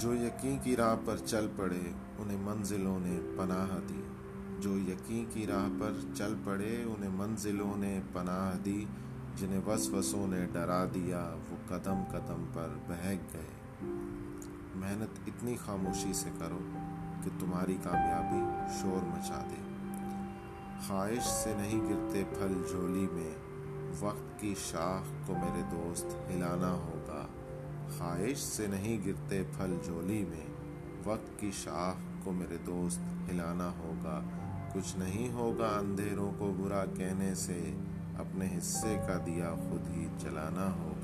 جو یقین کی راہ پر چل پڑے، انہیں منزلوں نے پناہ دی۔ جو یقین کی راہ پر چل پڑے، انہیں منزلوں نے پناہ دی۔ جنہیں وسوسوں نے ڈرا دیا، وہ قدم قدم پر بہک گئے۔ محنت اتنی خاموشی سے کرو کہ تمہاری کامیابی شور مچا دے۔ خواہش سے نہیں گرتے پھل جھولی میں، وقت کی شاخ کو میرے دوست ہلانا ہوگا۔ خواہش سے نہیں گرتے پھل جھولی میں۔ وقت کی شاخ کو میرے دوست ہلانا ہوگا۔ کچھ نہیں ہوگا اندھیروں کو برا کہنے سے۔ اپنے حصے کا دیا خود ہی جلانا ہوگا۔